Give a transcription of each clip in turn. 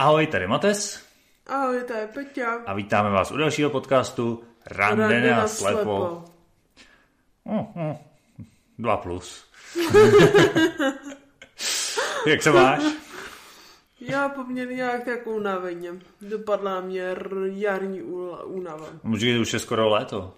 Ahoj, tady Mates. Ahoj, je Peťa. A vítáme vás u dalšího podcastu Rande, na slepo. slepo. Uh, uh, dva plus. Jak se máš? Já poměrně nějak tak unaveně. Dopadla mě jarní únava. Může už je skoro léto.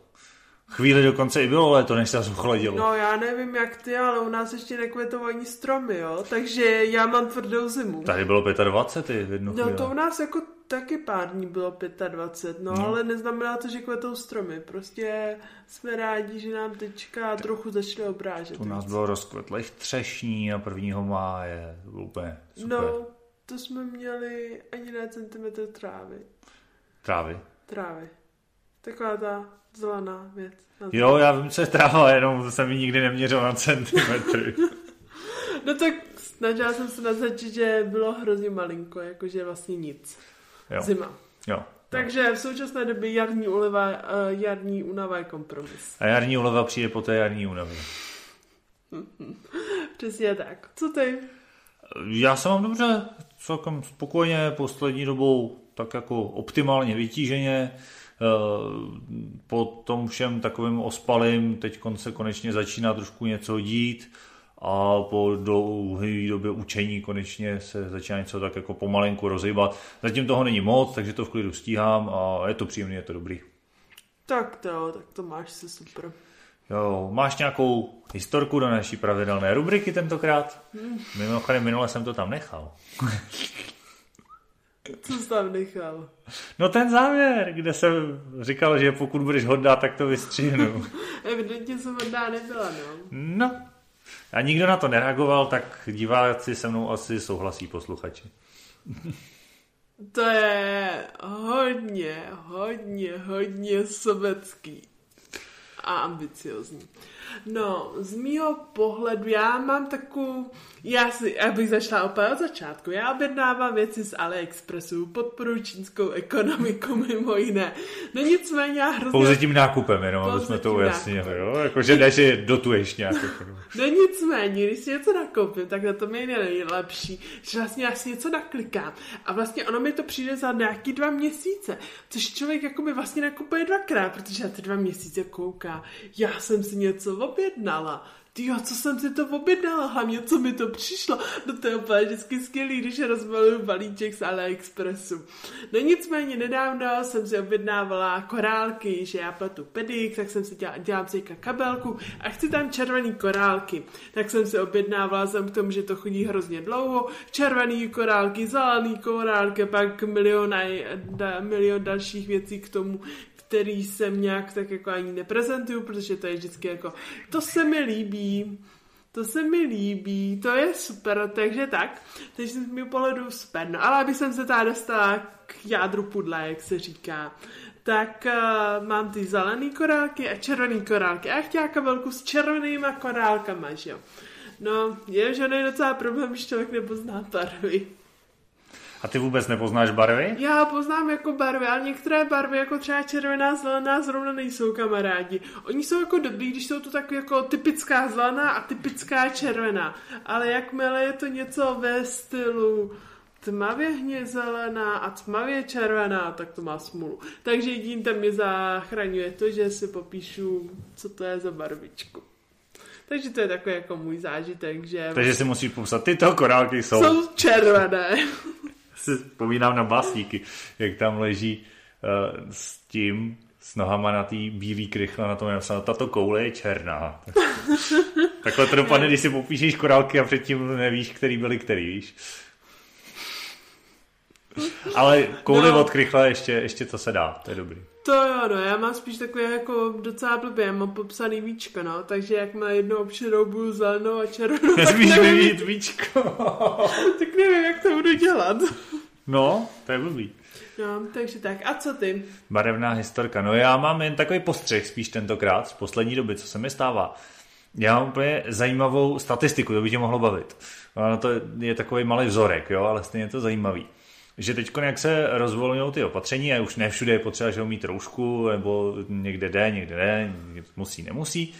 Chvíli dokonce i bylo léto, než se ochladilo. No já nevím jak ty, ale u nás ještě nekvetou ani stromy, jo, takže já mám tvrdou zimu. Tady bylo 25 v jednu No to u nás jako taky pár dní bylo 25, no, no. ale neznamená to, že kvetou stromy. Prostě jsme rádi, že nám teďka trochu začne obrážet. U nás bylo rozkvetlých třešní a 1. máje, úplně super. No, to jsme měli ani na centimetr trávy. Trávy? Trávy. Taková ta zelená věc. Jo, já vím, co je tráva, jenom jsem ji nikdy neměřil na centimetry. no tak snažila jsem se naznačit, že bylo hrozně malinko, jakože vlastně nic. Jo. Zima. Jo. Takže v současné době jarní úleva, uh, jarní únava je kompromis. A jarní úleva přijde po té jarní únavě. Přesně tak. Co ty? Já se mám dobře, celkem spokojeně, poslední dobou tak jako optimálně vytíženě. Eh, po tom všem takovým ospalým teď se konečně začíná trošku něco dít a po dlouhé době učení konečně se začíná něco tak jako pomalenku rozhýbat. Zatím toho není moc, takže to v klidu stíhám a je to příjemné, je to dobrý. Tak to, tak to máš se super. Jo, máš nějakou historku do naší pravidelné rubriky tentokrát? Hmm. Mimochodem, minule jsem to tam nechal. Co jsi tam nechal? No ten závěr, kde jsem říkal, že pokud budeš hodná, tak to vystřihnu. Evidentně jsem hodná nebyla, no. No. A nikdo na to nereagoval, tak diváci se mnou asi souhlasí posluchači. To je hodně, hodně, hodně sobecký a ambiciozní. No, z mýho pohledu, já mám takovou, já si, abych začala opět od začátku, já objednávám věci z AliExpressu, podporuji čínskou ekonomiku mimo jiné. No nicméně já hrozně... Pouze tím nákupem jenom, aby jsme to ujasnili, jo? Jakože ne, že dotuješ nějak. Jako- no nicméně, když si něco nakoupím, tak na to mi je nejlepší, že vlastně já si něco naklikám a vlastně ono mi to přijde za nějaký dva měsíce, což člověk jako by vlastně nakupuje dvakrát, protože za ty dva měsíce kouká, já jsem si něco objednala. Ty co jsem si to objednala, hlavně co mi to přišlo. No to je úplně vždycky skvělý, když rozbaluju balíček z AliExpressu. No nicméně nedávno jsem si objednávala korálky, že já platu pedik, tak jsem si dělala, dělám si kabelku a chci tam červený korálky. Tak jsem si objednávala jsem k tomu, že to chodí hrozně dlouho. Červený korálky, zelený korálky, pak milion, a, da, milion dalších věcí k tomu, který jsem nějak tak jako ani neprezentuju, protože to je vždycky jako, to se mi líbí, to se mi líbí, to je super, takže tak, takže z mého pohledu super, no ale aby jsem se tady dostala k jádru pudla, jak se říká, tak uh, mám ty zelený korálky a červený korálky a já chtěla kabelku s červenýma korálkama, že jo. No, je, že je docela problém, když člověk nepozná barvy. A ty vůbec nepoznáš barvy? Já poznám jako barvy, ale některé barvy, jako třeba červená, zelená, zrovna nejsou kamarádi. Oni jsou jako dobrý, když jsou to tak jako typická zelená a typická červená. Ale jakmile je to něco ve stylu tmavě hně zelená a tmavě červená, tak to má smůlu. Takže jediný tam mě zachraňuje to, že si popíšu, co to je za barvičku. Takže to je takový jako můj zážitek, že... Takže si musíš popsat, tyto korálky jsou... Jsou červené si vzpomínám na básníky, jak tam leží uh, s tím, s nohama na té bílý krychle, na tom je napsáno, tato koule je černá. Takhle to dopadne, když si popíšeš korálky a předtím nevíš, který byly který, víš. Ale kouli no. od krychle ještě, ještě to se dá, to je dobrý. To jo, no, já mám spíš takové jako docela blbě, já mám popsaný víčko, no, takže jak má jednou obširou budu zelenou a červenou, tak nevím, víčko. tak nevím, jak to budu dělat. No, to je blbý. No, takže tak. A co ty? Barevná historka. No já mám jen takový postřeh spíš tentokrát z poslední doby, co se mi stává. Já mám úplně zajímavou statistiku, to by tě mohlo bavit. No, to je takový malý vzorek, jo, ale stejně je to zajímavý že teď jak se rozvolňují ty opatření a už ne všude je potřeba, že mít roušku, nebo někde jde, někde ne, musí, nemusí,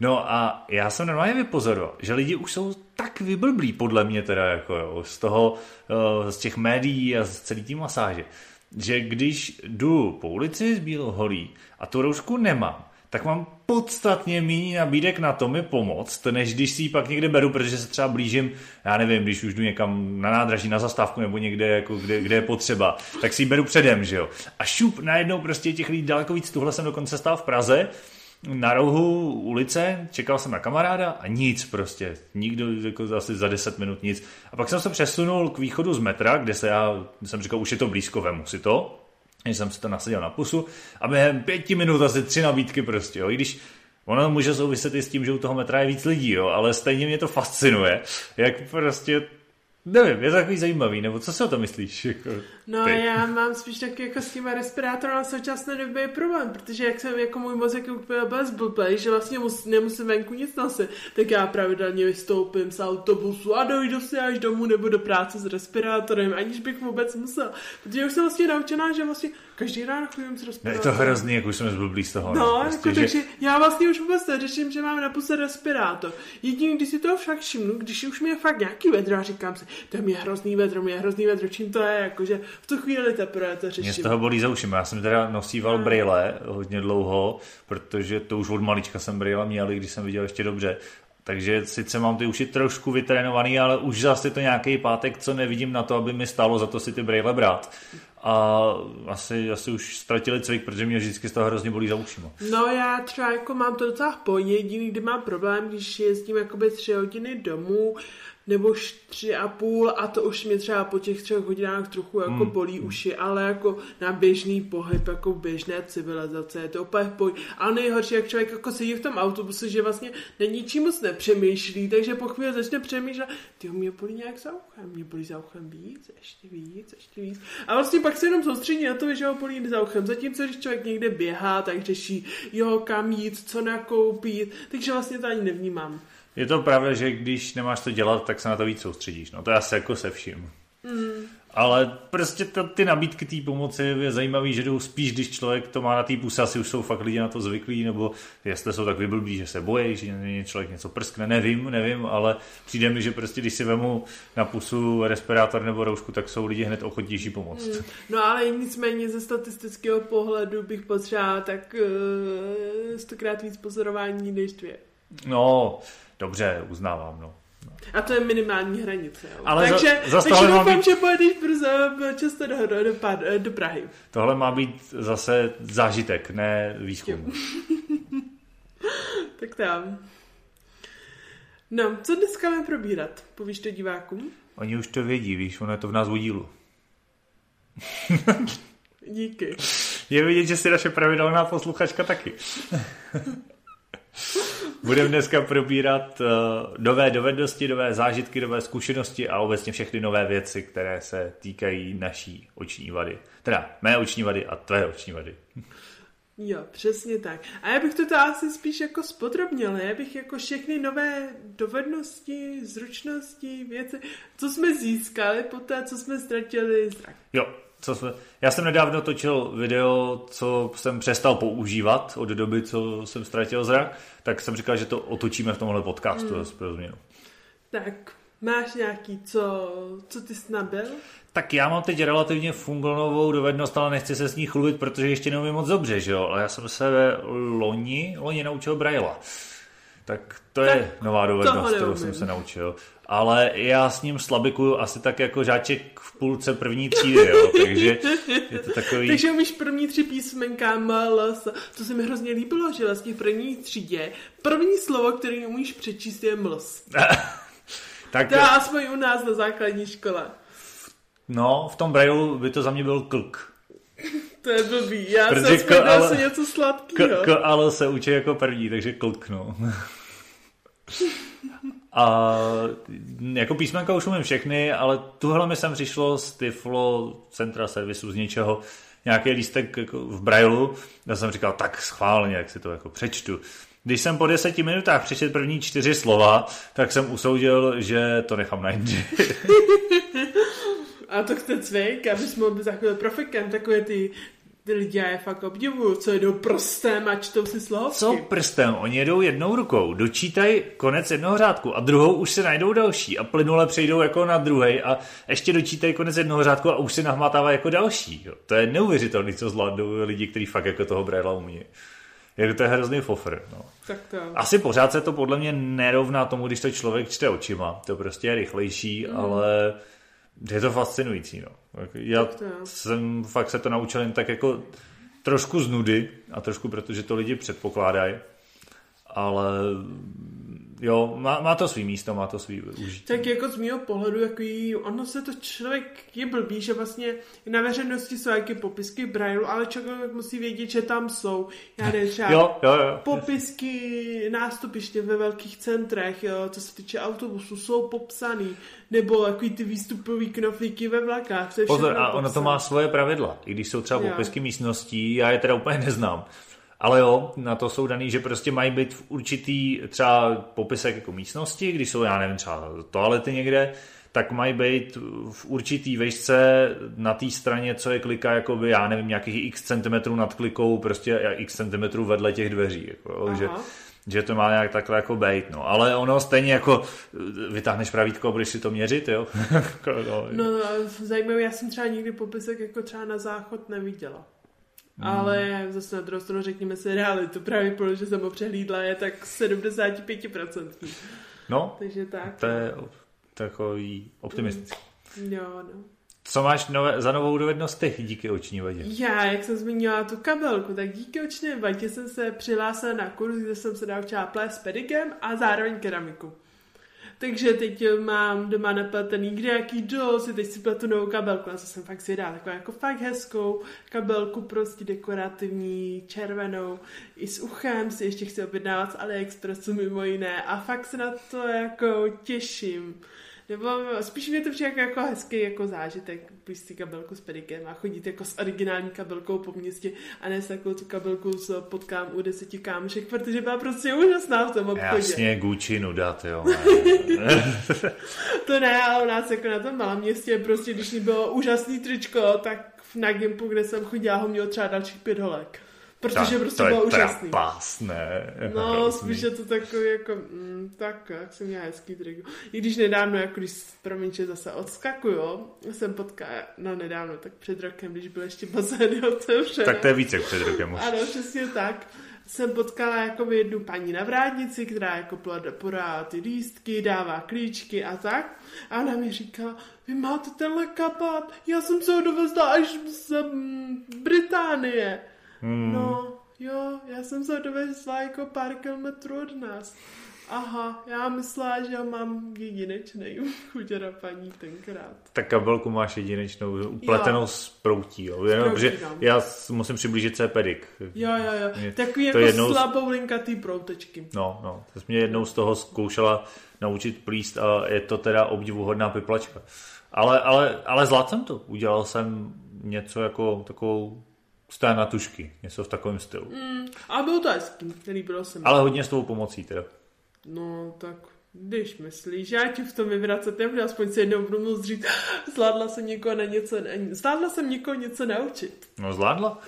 No a já jsem normálně vypozoroval, že lidi už jsou tak vyblblí, podle mě teda, jako jo, z toho, eh, z těch médií a z celý tím masáže, že když jdu po ulici z Bíloholí a tu roušku nemám, tak mám podstatně méně nabídek na to mi pomoct, než když si ji pak někde beru, protože se třeba blížím, já nevím, když už jdu někam na nádraží, na zastávku nebo někde, jako kde, kde je potřeba, tak si ji beru předem, že jo. A šup, najednou prostě těch lidí daleko víc, tuhle jsem dokonce stál v Praze, na rohu ulice, čekal jsem na kamaráda a nic prostě, nikdo jako asi za 10 minut nic. A pak jsem se přesunul k východu z metra, kde se já jsem říkal, už je to blízko, vemu si to, než jsem si to nasadil na pusu a během pěti minut asi tři nabídky prostě, jo. I když ono může souviset i s tím, že u toho metra je víc lidí, jo, ale stejně mě to fascinuje, jak prostě Nevím, je to takový zajímavý, nebo co si o to myslíš? Jako, no ty? já mám spíš taky jako s těma respirátory na současné době je problém, protože jak jsem jako můj mozek úplně bez blbej, že vlastně mus, nemusím venku nic nosit, tak já pravidelně vystoupím z autobusu a dojdu si až domů nebo do práce s respirátorem, aniž bych vůbec musel. Protože už jsem vlastně naučená, že vlastně každý ráno chodím s respirátorem. je to hrozný, jak už jsme zblblí z toho. No, prostě, jako, že... takže já vlastně už vůbec neřeším, že mám na puse respirátor. Jediný, když si toho však všimnu, když už mi je fakt nějaký vedro a říkám si, to je hrozný vedro, mě je hrozný vedro, čím to je, jakože v tu chvíli teprve to řeším. Mě z toho bolí za ušima. Já jsem teda nosíval no. brýle hodně dlouho, protože to už od malička jsem brýle měl, když jsem viděl ještě dobře. Takže sice mám ty uši trošku vytrénovaný, ale už zase to nějaký pátek, co nevidím na to, aby mi stálo za to si ty brýle brát a asi, asi už ztratili cvik, protože mě vždycky z toho hrozně bolí za ušima. No já třeba jako mám to docela v pohodě, jediný, kdy mám problém, když jezdím jakoby tři hodiny domů, nebo tři a půl a to už mě třeba po těch třech hodinách trochu jako hmm. bolí uši, ale jako na běžný pohyb, jako běžné civilizace, je to úplně poj. A nejhorší, jak člověk jako sedí v tom autobuse, že vlastně není čím moc nepřemýšlí, takže po chvíli začne přemýšlet, ty mě bolí nějak za uchem, mě bolí za uchem víc, ještě víc, ještě víc. A vlastně pak se jenom soustředí na to, že ho bolí za uchem. Zatímco, když člověk někde běhá, tak řeší, jo, kam jít, co nakoupit, takže vlastně to ani nevnímám. Je to pravda, že když nemáš to dělat, tak se na to víc soustředíš. No to je asi jako se vším. Mm. Ale prostě to, ty nabídky té pomoci je zajímavý, že jdou spíš, když člověk to má na té puse, asi už jsou fakt lidi na to zvyklí, nebo jestli jsou tak vyblbí, že se bojí, že člověk něco prskne, nevím, nevím, ale přijde mi, že prostě když si vemu na pusu respirátor nebo roušku, tak jsou lidi hned ochotnější pomoct. Mm. No ale nicméně ze statistického pohledu bych potřebovala tak uh, stokrát víc pozorování než dvě. No, Dobře, uznávám, no. A to je minimální hranice. Jo. Ale takže za, takže doufám, být... že pojedeš brzo často do, do, do, do Prahy. Tohle má být zase zážitek, ne výzkum. tak tam. No, co dneska máme probírat? Povíš to divákům? Oni už to vědí, víš, ono je to v názvu dílu. Díky. Je vidět, že jsi naše pravidelná posluchačka taky. Budeme dneska probírat uh, nové dovednosti, nové zážitky, nové zkušenosti a obecně všechny nové věci, které se týkají naší oční vady. Teda mé oční vady a tvé oční vady. Jo, přesně tak. A já bych to asi spíš jako spodrobnil, já bych jako všechny nové dovednosti, zručnosti, věci, co jsme získali po té, co jsme ztratili zrak. Jo, co jsme, já jsem nedávno točil video, co jsem přestal používat od doby, co jsem ztratil zrak, tak jsem říkal, že to otočíme v tomhle podcastu hmm. pro změnu. Tak, máš nějaký, co, co ty jsi nabil? Tak já mám teď relativně fungovanou dovednost, ale nechci se s ní chlubit, protože ještě neumím moc dobře, že jo? Ale já jsem se loni, loni naučil Braila. Tak to tak je nová dovednost, kterou jsem se naučil ale já s ním slabikuju asi tak jako žáček v půlce první třídy, jo, takže je to takový... takže umíš první tři písmenka MLS, to se mi hrozně líbilo, že vlastně v první třídě první slovo, který umíš přečíst je mls. tak... To je aspoň u nás na základní škole. No, v tom brailu by to za mě byl klk. To je blbý, já Protože jsem k, ale, něco sladkého. K, k, ale se učí jako první, takže klk, no. A jako písmenka už umím všechny, ale tuhle mi sem přišlo z Tiflo Centra servisu z něčeho, nějaký lístek jako v brailu. Já jsem říkal, tak schválně, jak si to jako přečtu. Když jsem po deseti minutách přečet první čtyři slova, tak jsem usoudil, že to nechám na jindy. A to chce cvik, abys mohl být takový profikem, takové ty ty lidi já je fakt obdivuju, co jedou prstem a čtou si slohovky. Co prstem? Oni jedou jednou rukou, dočítají konec jednoho řádku a druhou už se najdou další a plynule přejdou jako na druhý a ještě dočítají konec jednoho řádku a už se nahmatávají jako další. Jo. To je neuvěřitelné, co zvládnou lidi, kteří fakt jako toho Braila umí. Je to je hrozný fofr. No. Tak to. Asi pořád se to podle mě nerovná tomu, když to člověk čte očima. To prostě je rychlejší, mm. ale je to fascinující. No. Já Tak to jo. jsem fakt se to naučil jen tak jako trošku z nudy a trošku protože to lidi předpokládají. Ale jo, má, má to svý místo, má to svý užití. Tak jako z mého pohledu, jaký, ono se to člověk je blbý, že vlastně na veřejnosti jsou jaký popisky Brailu, ale člověk musí vědět, že tam jsou. Já nevím, třeba Jo, jo, jo. popisky nástupiště ve velkých centrech, jo, co se týče autobusu, jsou popsaný, nebo takový ty výstupový knoflíky ve vlakách. Pozor, a ono to má svoje pravidla. I když jsou třeba Jo. popisky místností, já je teda úplně neznám. Ale jo, na to jsou daný, že prostě mají být v určitý třeba popisek jako místnosti, když jsou, já nevím, třeba toalety někde, tak mají být v určitý vejšce na té straně, co je klika, jakoby, já nevím, nějakých x centimetrů nad klikou, prostě x centimetrů vedle těch dveří. Jako, že, že to má nějak takhle jako bejt, no. Ale ono stejně jako vytáhneš pravítko a budeš si to měřit, jo. no, No, zajímavé, já jsem třeba nikdy popisek jako třeba na záchod neviděla. Hmm. Ale zase na druhou stranu řekněme si realitu. Právě protože jsem ho přehlídla je tak 75%. no Takže tak. to je takový optimistický. Jo, no. Co máš nové, za novou dovednost ty díky oční vadě? Já, jak jsem zmínila tu kabelku, tak díky očné vatě jsem se přihlásila na kurz, kde jsem se naučila plést pedigem a zároveň keramiku. Takže teď mám doma napletený kdejaký dosy, teď si pletu novou kabelku, na co jsem fakt si dala, takovou jako fakt hezkou kabelku, prostě dekorativní, červenou, i s uchem si ještě chci objednávat z AliExpressu mimo jiné a fakt se na to jako těším. Nebo spíš mě to přijde jako, jako hezký jako zážitek, když si kabelku s pedikem a chodit jako s originální kabelkou po městě a ne s takovou tu kabelku s potkám u deseti kámošek, protože byla prostě úžasná v tom obchodě. Jasně, Gucci nuda, jo. To ne, ale u nás jako na tom malém městě prostě, když mi bylo úžasný tričko, tak na Gimpu, kde jsem chodila, ho mělo třeba dalších pět holek. Protože prostě to bylo je úžasný. trapas, ne? No, Hrozný. spíš je to takový jako, mm, tak, jak jsem měla hezký triko. I když nedávno, jako když, promiň, že zase odskakuju, jsem potkala, no nedávno, tak před rokem, když byl ještě bazény otevřené. Tak to je více jak před rokem už. Ano, přesně tak. Jsem potkala jako jednu paní na vrátnici, která jako podá ty lístky, dává klíčky a tak. A ona mi říkala, vy máte tenhle kabát, já jsem se ho dovezla až z mm, Británie. Hmm. No, jo, já jsem se dovezla jako pár kilometrů od nás. Aha, já myslela, že mám jedinečný chuděra paní tenkrát. Tak kabelku máš jedinečnou, upletenou Jo. z proutí, jo. Jenom, proutí, že no. já s- musím přiblížit, co je pedik. Jo, jo, jo. Je- Takový to jako je jednou slabou linkatý proutečky. No, no, to jsi mě jednou z toho zkoušela naučit plíst a je to teda obdivuhodná piplačka. Ale, ale, ale zvládl jsem to. Udělal jsem něco jako takovou sté na tušky, něco v takovém stylu. Mm, a bylo to hezký, líbilo se mi. Ale hodně s tou pomocí teda. No, tak když myslíš, já ti v tom vyvracet nebudu, aspoň si jednou budu moct říct, zvládla jsem někoho na něco, zvládla jsem někoho něco naučit. No zvládla.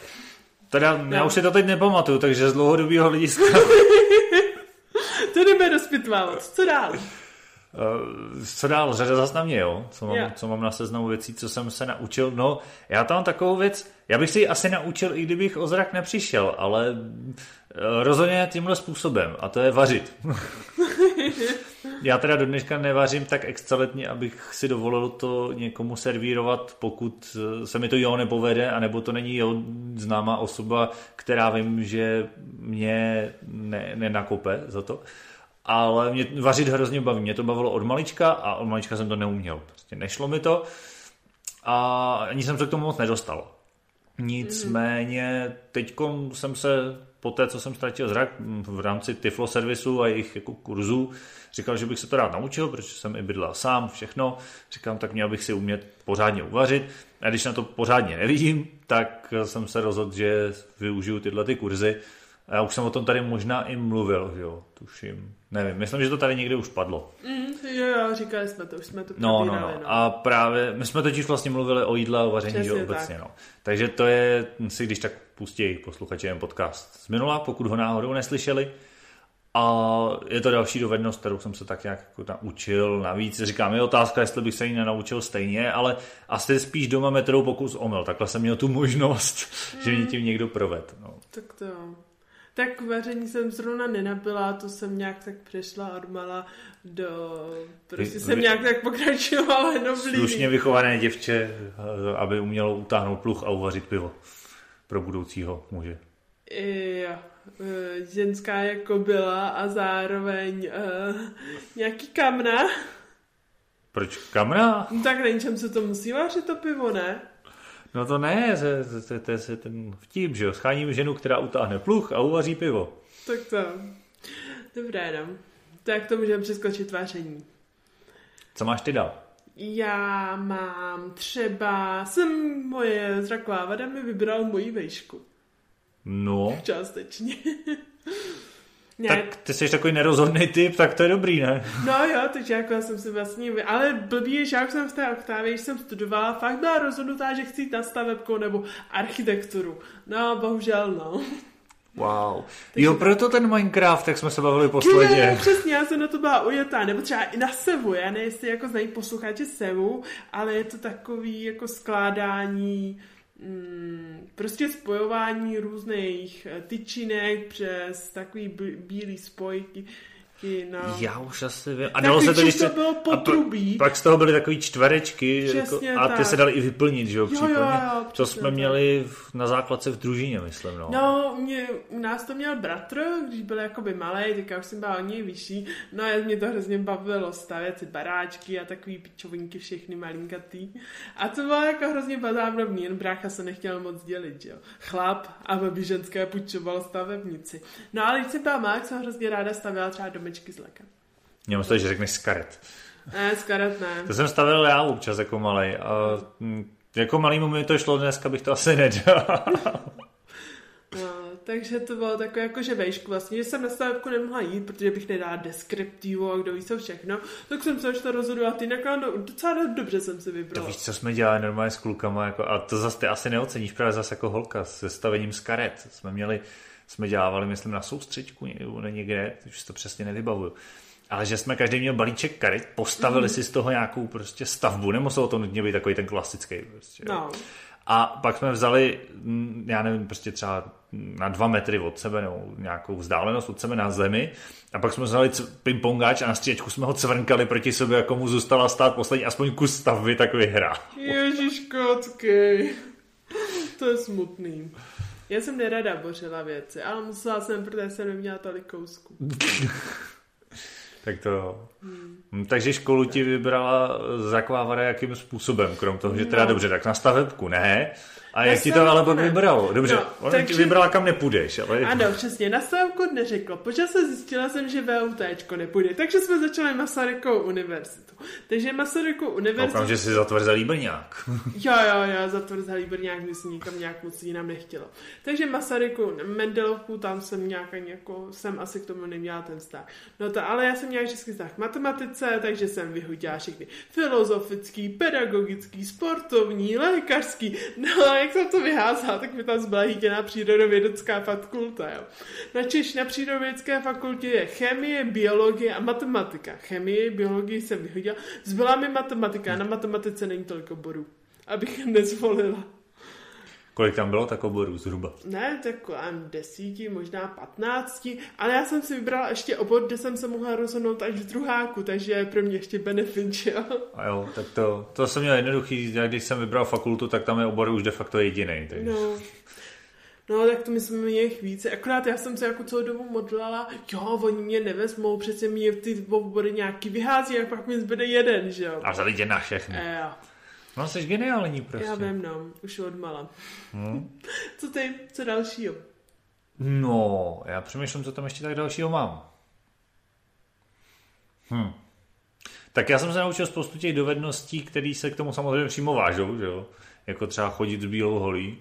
Teda já No. už si to teď nepamatuju, takže z dlouhodobého hlediska To jdeme rozpitvávat, co dál? Eh, Co dál? Řada zas na mě, jo? Co mám, Jo. co mám na seznamu věcí, co jsem se naučil? No, já tam takovou věc, já bych si ji asi naučil, i kdybych o zrak nepřišel, ale eh, rozhodně tímhle způsobem, a to je vařit. já teda do dneška nevařím tak excelentně, abych si dovolil to někomu servírovat, pokud eh, se mi to jo nepovede, anebo to není jo známá osoba, která vím, že mě ne, nenakope za to ale mě vařit hrozně baví. Mě to bavilo od malička a od malička jsem to neuměl. Prostě nešlo mi to a ani jsem se k tomu moc nedostal. Nicméně teď jsem se po té, co jsem ztratil zrak v rámci Tiflo servisu a jejich jako kurzů, říkal, že bych se to rád naučil, protože jsem i bydlel sám, všechno. Říkám, tak měl bych si umět pořádně uvařit. A když na to pořádně nevidím, tak jsem se rozhodl, že využiju tyhle ty kurzy já už jsem o tom tady možná i mluvil, že jo, tuším. Nevím, myslím, že to tady někde už padlo. Mm, jo, jo, říkali jsme to, už jsme to No, no, no. A právě, my jsme totiž vlastně mluvili o jídle a o vaření, že obecně, tak. no. Takže to je, si když tak pustí posluchači jen podcast z minula, pokud ho náhodou neslyšeli. A je to další dovednost, kterou jsem se tak nějak jako naučil. Navíc říkám, je otázka, jestli bych se ji nenaučil stejně, ale asi spíš doma metodou pokus omyl. Takhle jsem měl tu možnost, že mě tím někdo proved. No. Tak to jo. Tak vaření jsem zrovna nenapila, to jsem nějak tak přešla od mala do... Prostě Vy- jsem vy- nějak tak pokračovala jenom v Slušně vychované děvče, aby umělo utáhnout pluch a uvařit pivo pro budoucího muže. Jo, eh, ženská jako byla a zároveň uh, nějaký kamna. Proč kamera? No tak na něčem se to musí vařit to pivo, ne? No to ne, to, to, to, to je ten vtip, že jo. Scháníme ženu, která utáhne pluch a uvaří pivo. Tak to. Dobré, no. Tak to můžeme přeskočit vaření. Co máš ty dál? Já mám třeba, jsem moje zraková vada mi vybral moji vejšku. No, Částečně. Nějak, tak ty jsi takový nerozhodný typ, tak to je dobrý, ne? No jo, takže jako já jsem si vlastně, ale blbý je, že já už jsem v té oktávě, když jsem studovala, fakt byla rozhodnutá, že chci jít na stavebku nebo architekturu. No, bohužel no. Wow. Jo, proto ten Minecraft, tak jsme se bavili posledně. Ne, přesně, já jsem na to byla ujetá, nebo třeba i na Sevu, já jestli jako znají posluchači Sevu, ale je to takový jako skládání, prostě spojování různých eh, tyčinek přes takový bílý spojky. No. Já už asi vím. A dalo se to, se... bylo a potrubí. Pak z toho byly takový čtverečky Přesně jako, a ty tak. se dali i vyplnit, že jo, Jo, jo, jo, to jsme tak. měli v, na základce v družině, myslím, no. No, mě, u nás to měl bratr, když byl jakoby malý, tak já už jsem byla o něj vyšší. No a mě to hrozně bavilo stavět si baráčky a takový pičovinky všechny malinkatý. A to bylo jako hrozně bazábrovný, jen brácha se nechtěl moc dělit, že jo. Chlap a babi ženské půjčoval stavebnici. No ale když jsem byla malá, jsem hrozně ráda stavěla třeba domečky z leka. Já myslím, že řekneš z karet. Ne, z karet ne. To jsem stavil já občas jako malý. A hm, jako malýmu mi to šlo, dneska bych to asi nedělal. No, takže to bylo takové jako, že vejšku vlastně, že jsem na stavebku nemohla jít, protože bych nedala deskriptivu a kdo ví co všechno, tak jsem se začala rozhodovat jinak a no, docela dobře jsem si To vybrala. víš, co jsme dělali normálně s klukama, jako, a to zase ty asi neoceníš právě zase jako holka se stavením z karet. Jsme měli, jsme dělávali, myslím, na soustřečku někde, někde, už si to přesně nevybavuju. Ale že jsme každý měl balíček karet, postavili Mhm. si z toho nějakou prostě stavbu, nemuselo to nutně být takový ten klasický. Prostě. No, A pak jsme vzali, mm, já nevím, prostě třeba na dva metry od sebe, nebo nějakou vzdálenost od sebe na zemi. A pak jsme vzali pingpongáč a na stříčku jsme ho cvrnkali proti sobě, jako mu zůstala stát poslední aspoň kus stavby, tak vyhrál. Ježíš kotkej. To je smutný. Já jsem nerada bořila věci, ale musela jsem, protože jsem neměla tolik kousků. Tak to jo. Hmm. Takže školu ti vybrala zakvávara jakým způsobem, krom toho, že teda No. dobře, tak na stavebku ne. A jak ti to ale pak stavebku vybralo? Dobře, No, ona ti takže- vybrala, kam nepůjdeš, ale... Ano, přesně, na stavku neřeklo, protože se zjistila jsem, že VUTčko nepůjde, takže jsme začali Masarykovou univerzitu. Takže Masarykovou univerzitu... Koukám, že jsi zatvrzelý brňák. Jo, jo, jo, zatvrzelý Brňák, když se nikam nějak moc jinam nechtělo. Takže Masaryku, Mendelovku, tam jsem nějak jako, jsem asi k tomu neměla ten vztah. No to, ale já jsem měla vždycky vztah k matematice, takže jsem vyhodila všechny filozofický, pedagogický, sportovní, lékařský. No a jak jsem to vyházela, tak mi tam zbyla jediná přírodovědecká fakulta, jo. Na Češ na přírodovědecké fakultě je chemie, biologie a matematika. Chemie, biologii jsem vyhodila, zbyla mi matematika, na matematice není tolik oborů abych nezvolila. Kolik tam bylo tak oborů zhruba? Ne, tak kolem desíti, možná patnácti, ale já jsem si vybrala ještě obor, kde jsem se mohla rozhodnout až v druháku, takže je pro mě ještě benefit, že jo. A jo, tak to, to jsem měl jednoduchý, já když jsem vybral fakultu, tak tam je obor už de facto jediný. Takže... No. No, tak to myslím, je jich více. Akorát já jsem se jako celou dobu modlala, jo, oni mě nevezmou, přece mě ty obory nějaký vyhází, a pak mi zbyde jeden, že jo. A vzali tě na všechny. E, jo. No, jsi geniální prostě. Já vím, no, už odmala. Hmm. Co ty, co dalšího? No, já přemýšlím, co tam ještě tak dalšího mám. Hm. Tak já jsem se naučil spoustu těch dovedností, které se k tomu samozřejmě přímo vážou, že jo? Jako třeba chodit s bílou holí.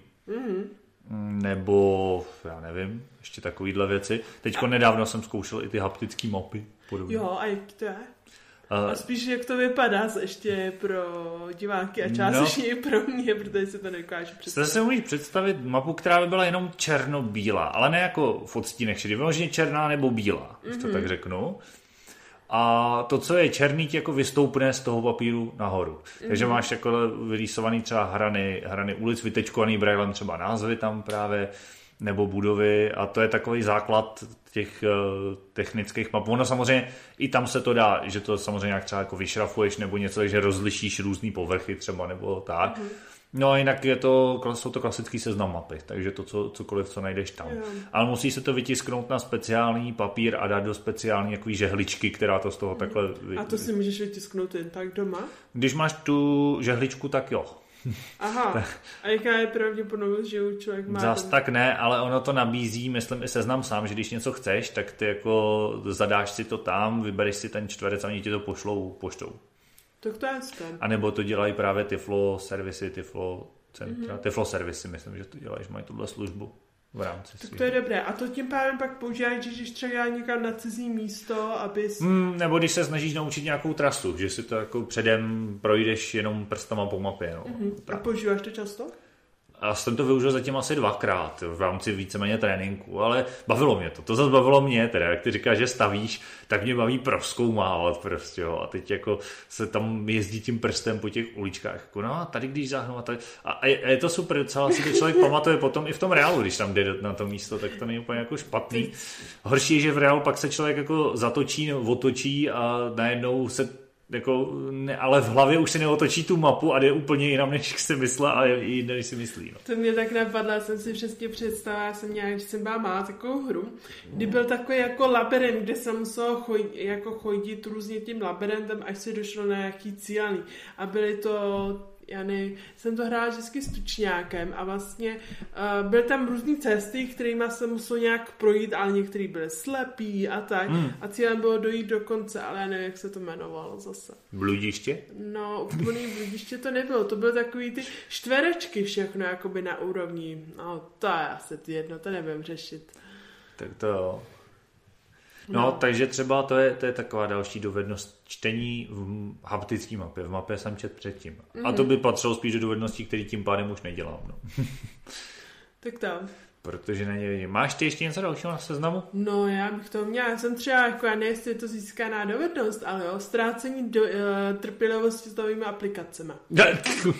Nebo já nevím, ještě takovýhle věci. Teďko nedávno jsem zkoušel i ty haptické mapy. Podobně. Jo, a jak to je? A spíš jak to vypadá ještě pro diváky a částečně no, i pro mě, protože si to nedokážu představit. Jste si umíš představit mapu, která by byla jenom černobílá, ale ne jako v odstínech šedý, vyloženě černá nebo bílá, mm-hmm. to mhm. tak řeknu. A to, co je černý, ti jako vystoupne z toho papíru nahoru. Mm-hmm. Takže máš jako vyrýsovaný třeba hrany, hrany ulic, vytečkovaný brailem třeba názvy tam právě, nebo budovy a to je takový základ těch uh, technických map. Ono samozřejmě i tam se to dá, že to samozřejmě nějak třeba jako vyšrafuješ nebo něco, že rozlišíš různé povrchy třeba nebo tak. Mm-hmm. No a jinak je to, jsou to klasický seznam mapy, takže to co, cokoliv, co najdeš tam. Jo. Ale musí se to vytisknout na speciální papír a dát do speciální jako žehličky, která to z toho takhle... A to si můžeš vytisknout jen tak doma? Když máš tu žehličku, tak jo. Aha, a jaká je pravděpodobnost, že člověk má... Zas ten... tak ne, ale ono to nabízí, myslím i seznam sám, že když něco chceš, tak ty jako zadáš si to tam, vybereš si ten čtverec a oni ti to pošlou poštou. Tak to je ten. A nebo to dělají právě Tiflo servisy, Tiflo centra, mm-hmm. Tiflo servisy, myslím, že to dělají, že mají tuhle službu v rámci Tak to je dobré. A to tím pádem pak používají, že když třeba někam na cizí místo, aby... Mm, nebo když se snažíš naučit nějakou trasu, že si to jako předem projdeš jenom prstama po mapě. No. Mm-hmm. A používáš to často? A jsem to využil zatím asi dvakrát v rámci víceméně tréninku, ale bavilo mě to. To zase bavilo mě, teda, jak ty říkáš, že stavíš, tak mě baví proskoumávat prostě, jo. A teď jako se tam jezdí tím prstem po těch uličkách, jako no a tady když zahnu a tady. A je, je to super, docela si to člověk pamatuje potom i v tom reálu, když tam jde na to místo, tak to není úplně jako špatný. Horší je, že v reálu pak se člověk jako zatočí, otočí a najednou se jako, ne, ale v hlavě už se neotočí tu mapu a jde úplně jinam, než si myslel a jiné, než si myslí. No. To mě tak napadlo, jsem si přesně představila, jsem měla, že jsem byla má takovou hru, kdy byl takový jako labirint, kde jsem musel chodit, jako chodit různě tím labirintem, až se došlo na nějaký cílený. A byly to já ne, jsem to hrála vždycky s tučňákem a vlastně uh, byly tam různé cesty, kterými jsem musel nějak projít, ale některý byly slepý a tak. Mm. A cílem bylo dojít do konce, ale já nevím, jak se to jmenovalo zase. Bludiště? No, úplný bludiště to nebylo. To byly takový ty čtverečky všechno, jakoby na úrovni. No, to je asi jedno, to nevím řešit. Tak to jo. No, no, takže třeba to je, to je taková další dovednost čtení v haptické mapě. V mapě jsem čet předtím. Mm-hmm. A to mhm. by patřilo spíš do dovedností, které tím pádem už nedělám. No. tak tam. Protože na ně vidím. Máš ty ještě něco dalšího na seznamu? No, já bych to měla. Já jsem třeba, jako já nevím, jestli je to získaná dovednost, ale jo, ztrácení do, uh, trpělivosti s novými aplikacemi.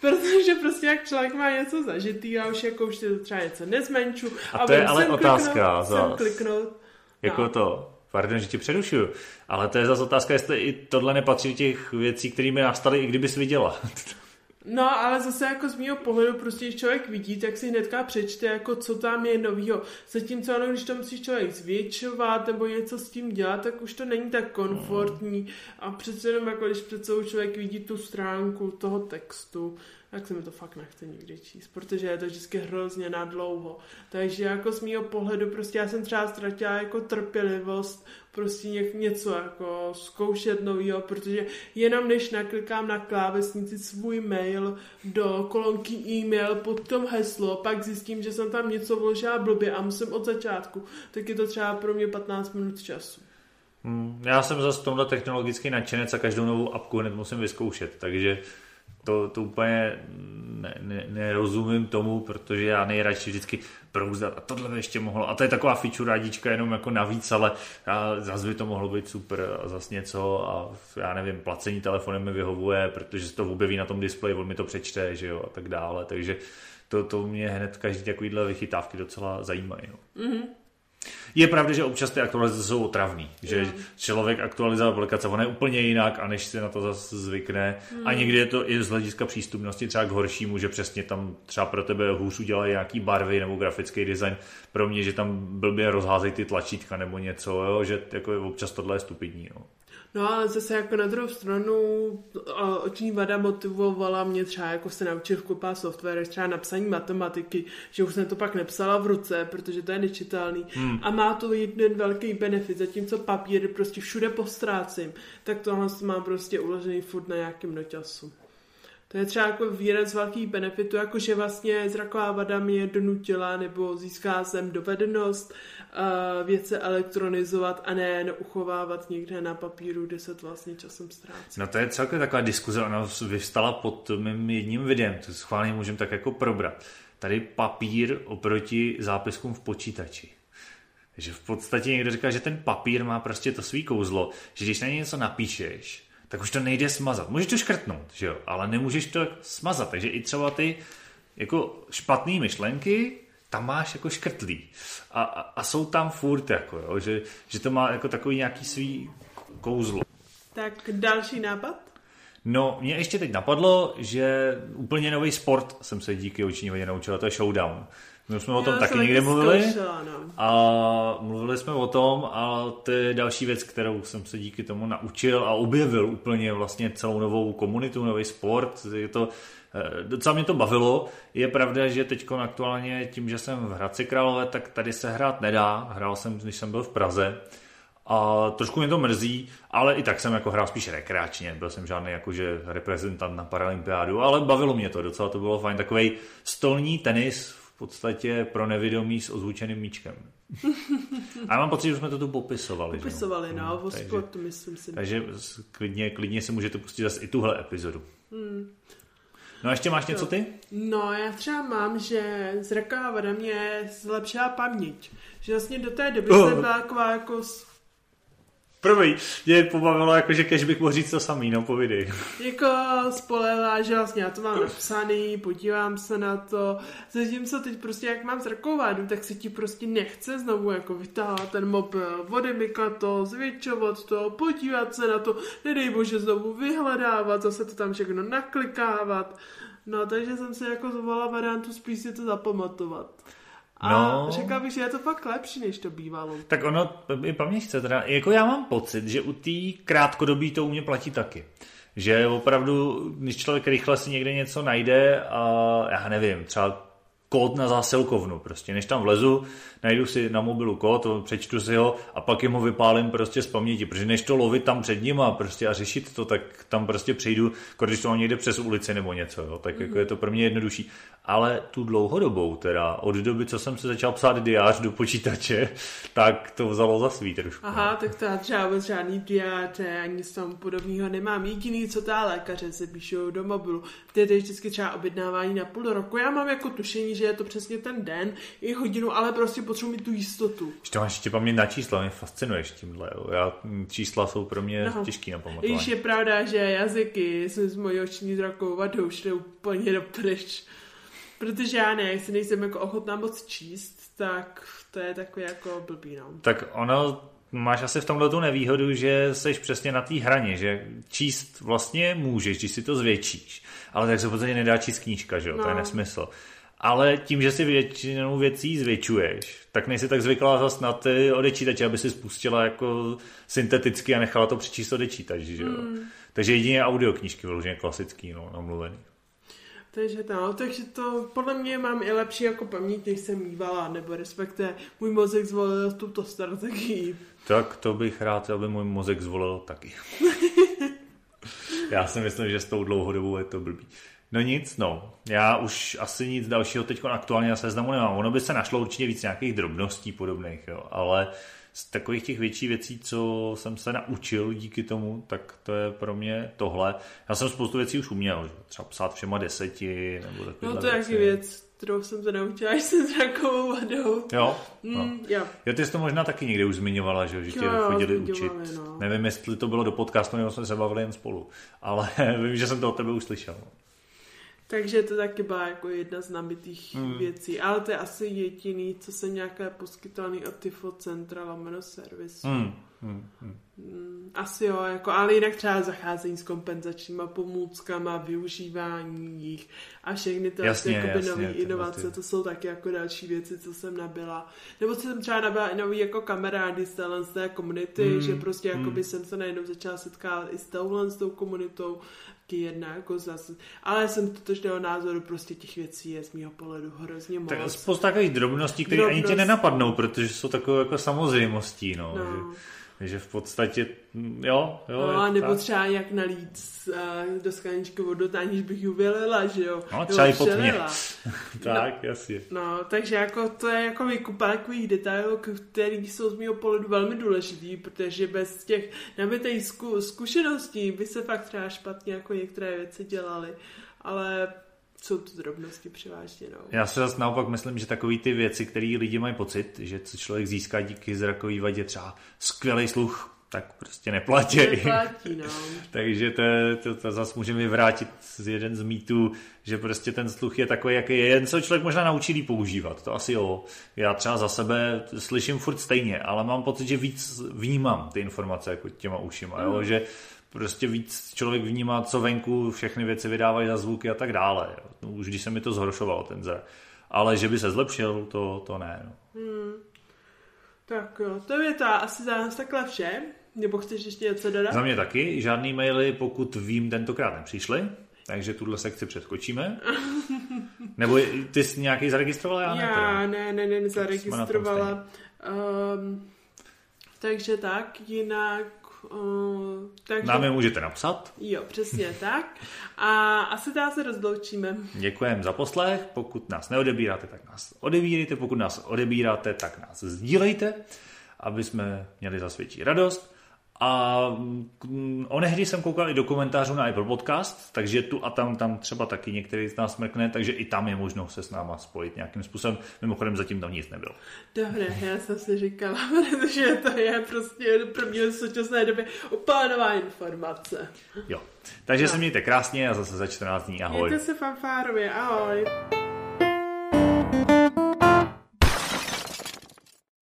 Protože prostě jak člověk má něco zažitý a už jako už to třeba něco nezmenču. A, a to je ale otázka. Kliknout, za... kliknout jako no. to, pardon, že ti přerušuju, ale to je zase otázka, jestli i tohle nepatří těch věcí, kterými nastaly, i kdybys viděla. No, ale zase jako z mého pohledu, prostě když člověk vidí, tak si hnedka přečte, jako co tam je novýho. Zatímco ano, když to musí člověk zvětšovat nebo něco s tím dělat, tak už to není tak komfortní. A přece jenom jako když před člověk vidí tu stránku toho textu, tak se mi to fakt nechce nikdy číst, protože je to vždycky hrozně na dlouho. Takže jako z mého pohledu prostě já jsem třeba ztratila jako trpělivost prostě ně, něco jako zkoušet novýho, protože jenom než naklikám na klávesnici svůj mail do kolonky e-mail pod tom heslo, pak zjistím, že jsem tam něco vložila blbě a musím od začátku, tak je to třeba pro mě 15 minut času. Hmm, já jsem zase tomhle technologický nadšenec a každou novou apku hned musím vyzkoušet, takže to, to úplně ne, ne, nerozumím tomu, protože já nejradši vždycky prouzdat a tohle by ještě mohlo. A to je taková feature rádička jenom jako navíc, ale zase by to mohlo být super a zase něco a já nevím, placení telefonem mi vyhovuje, protože se to objeví na tom displeji, on mi to přečte, že jo, a tak dále. Takže to, to mě hned každý takovýhle vychytávky docela zajímají. No. Mm-hmm. Je pravda, že občas ty aktualizace jsou otravný, že mm. člověk aktualizuje aplikace, ona je úplně jinak a než si na to zase zvykne. Mm. A někdy je to i z hlediska přístupnosti třeba k horšímu, že přesně tam třeba pro tebe hůř udělají nějaký barvy nebo grafický design. Pro mě, že tam blbě rozházejí ty tlačítka nebo něco, jo, že jako občas tohle je stupidní. Jo. No ale zase jako na druhou stranu oční vada motivovala mě třeba jako se naučit vkupát software, třeba napsaní matematiky, že už jsem to pak nepsala v ruce, protože to je nečitelný. Hmm. A má to jeden velký benefit, zatímco papír prostě všude postrácím, tak tohle mám prostě uložený furt na nějakém noťasu. To je třeba jako jeden z velkých benefitů, jako že vlastně zraková vada mě donutila nebo získá jsem dovednost uh, věce elektronizovat a ne uchovávat někde na papíru, kde se to vlastně časem ztrácí. No to je celkem taková diskuze, ona vyvstala pod mým jedním videem, to schválně můžeme tak jako probrat. Tady papír oproti zápiskům v počítači. Takže v podstatě někdo říká, že ten papír má prostě to svý kouzlo, že když na něj něco napíšeš, tak už to nejde smazat. Můžeš to škrtnout, že jo, ale nemůžeš to smazat. Takže i třeba ty jako špatné myšlenky, tam máš jako škrtlý. A, a, a jsou tam furt, jako, jo, že, že to má jako takový nějaký svý kouzlo. Tak další nápad? No, mě ještě teď napadlo, že úplně nový sport jsem se díky vodě naučil, to je showdown. My jsme o tom taky někde mluvili. Zkoušela, no. A mluvili jsme o tom a to je další věc, kterou jsem se díky tomu naučil a objevil úplně vlastně celou novou komunitu, nový sport. Je to, eh, docela mě to bavilo. Je pravda, že teď aktuálně tím, že jsem v Hradci Králové, tak tady se hrát nedá. Hrál jsem, když jsem byl v Praze. A trošku mě to mrzí, ale i tak jsem jako hrál spíš rekreačně, byl jsem žádný jakože reprezentant na Paralympiádu, ale bavilo mě to, docela to bylo fajn, takový stolní tenis podstatě pro nevědomí s ozvučeným míčkem. A já mám pocit, že jsme to tu popisovali. Popisovali, že? no, o takže, sportu, myslím si. Takže klidně, klidně si můžete pustit zase i tuhle epizodu. Hmm. No a ještě máš něco ty? No, já třeba mám, že zraková vada mě zlepšila paměť. Že vlastně do té doby oh. jsem byla taková jako Prvý, mě pobavilo, jako, že kež bych mohl říct to samý, no povidej. Jako spolehla, že vlastně já to mám napsaný, podívám se na to, zatímco teď prostě jak mám zrakovou tak se ti prostě nechce znovu jako vytáhat ten mobil, odemykat to, zvětšovat to, podívat se na to, nedej bože znovu vyhledávat, zase to tam všechno naklikávat. No, takže jsem se jako zvolila variantu spíš si to zapamatovat. A no. řekla bych, že je to fakt lepší, než to bývalo. Tak ono, i paměť teda, jako já mám pocit, že u té krátkodobí to u mě platí taky. Že opravdu, když člověk rychle si někde něco najde a já nevím, třeba kód na zásilkovnu. Prostě než tam vlezu, najdu si na mobilu kód, přečtu si ho a pak jim ho vypálím prostě z paměti, protože než to lovit tam před ním a prostě a řešit to, tak tam prostě přejdu, když to mám někde přes ulici nebo něco, jo, tak mm-hmm. jako je to pro mě jednodušší. Ale tu dlouhodobou, teda od doby, co jsem se začal psát diář do počítače, tak to vzalo za svý trošku. Aha, no. tak to já třeba vůbec žádný diář, ani nic tam podobného nemám. Jediný, co ta lékaře se píšou do mobilu, je vždycky třeba objednávání na půl roku. Já mám jako tušení, že je to přesně ten den i hodinu, ale prostě potřebuji mít tu jistotu. Když to máš ještě paměť na čísla, mě fascinuješ tímhle. Jo. Já, čísla jsou pro mě no. těžký na pamatování. Když je pravda, že jazyky jsme s mojí oční zrakovou vadou šli úplně do pryč. Protože já ne, jestli nejsem jako ochotná moc číst, tak to je takový jako blbý, no. Tak ono, máš asi v tomhle tu nevýhodu, že jsi přesně na té hraně, že číst vlastně můžeš, když si to zvětšíš, ale tak se v podstatě nedá číst knížka, že jo, no. to je no. nesmysl ale tím, že si většinou věcí zvětšuješ, tak nejsi tak zvyklá zase na ty odečítače, aby si spustila jako synteticky a nechala to přečíst odečítač, že jo. Mm. Takže jedině audioknížky vyloženě klasický, no, namluvený. Takže to, takže to podle mě mám i lepší jako paměť, než jsem mývala, nebo respektive můj mozek zvolil tuto strategii. Tak to bych rád, aby můj mozek zvolil taky. Já si myslím, že s tou dlouhodobou je to blbý. No nic, no. Já už asi nic dalšího teď aktuálně na seznamu nemám. Ono by se našlo určitě víc nějakých drobností podobných, jo. ale z takových těch větších věcí, co jsem se naučil díky tomu, tak to je pro mě tohle. Já jsem spoustu věcí už uměl, že? třeba psát všema deseti, nebo takové No to je jaký věc, kterou jsem se naučila, až jsem zrakovou vadou. Jo? No. Mm, jo. jo. ty jsi to možná taky někde už zmiňovala, že, že tě jo, chodili učit. No. Nevím, jestli to bylo do podcastu, nebo jsme se bavili jen spolu, ale vím, že jsem to od tebe uslyšel. Takže to taky byla jako jedna z nabitých hmm. věcí. Ale to je asi jediný, co se nějaké poskytovaný od Tifo Centra lomeno servisu. Hmm. Hmm. Hmm. Asi jo, jako, ale jinak třeba zacházení s kompenzačníma pomůckama, využívání jich a všechny ty jasně, jasně, nové inovace, ty. to jsou taky jako další věci, co jsem nabila. Nebo co jsem třeba nabila i nový jako kamarády z téhle z té komunity, hmm. že prostě jako by jsem se najednou začala setkávat i s touhle s tou komunitou taky jedna jako zase. Ale jsem totožného názoru, prostě těch věcí je z mého pohledu hrozně moc. Tak spousta takových drobností, které Drobnost. ani tě nenapadnou, protože jsou takové jako samozřejmostí, no. no. Že Takže v podstatě, jo, jo. No, a nebo tak. třeba jak nalít uh, do skleničky vodu, aniž bych ji vylila, že jo. No, třeba i pod mě. tak, no, jasně. No, takže jako to je jako vykupa takových detailů, které jsou z mého pohledu velmi důležitý, protože bez těch nabitých zku, zkušeností by se fakt třeba špatně jako některé věci dělaly. Ale jsou to drobnosti převážně. No. Já se zase naopak myslím, že takové ty věci, které lidi mají pocit, že co člověk získá díky zrakové vadě, třeba skvělý sluch, tak prostě neplatí. Neplatí, no. Takže to, to, to zase můžeme vyvrátit z jeden z mýtů, že prostě ten sluch je takový, jaký je, jen co člověk možná naučí používat, to asi jo. Já třeba za sebe slyším furt stejně, ale mám pocit, že víc vnímám ty informace jako těma ušima, mm. jo? že prostě víc člověk vnímá, co venku všechny věci vydávají za zvuky a tak dále. Jo. No, už když se mi to zhoršovalo, ten zrak. Ale že by se zlepšil, to, to ne. No. Hmm. Tak jo, to je ta asi za nás takhle vše. Nebo chceš ještě něco dodat? Za mě taky. Žádný maily, pokud vím, tentokrát nepřišly. Takže tuhle sekci předskočíme. Nebo ty jsi nějaký zaregistrovala? Já, já ne, ne, ne, nezaregistrovala. Um, takže tak, jinak Uh, takže... Nám je můžete napsat. Jo, přesně tak. A asi dá se rozloučíme. Děkujeme za poslech. Pokud nás neodebíráte, tak nás odebírejte. Pokud nás odebíráte, tak nás sdílejte, aby jsme měli za větší radost. A mm, onehdy jsem koukal i do komentářů na Apple Podcast, takže tu a tam, tam třeba taky některý z nás mrkne, takže i tam je možno se s náma spojit nějakým způsobem. Mimochodem zatím tam nic nebylo. Dobré, já jsem si říkala, protože to je prostě pro mě v současné době úplně nová informace. Jo, takže no. se mějte krásně a zase za 14 dní. Ahoj. Mějte se fanfárově, ahoj.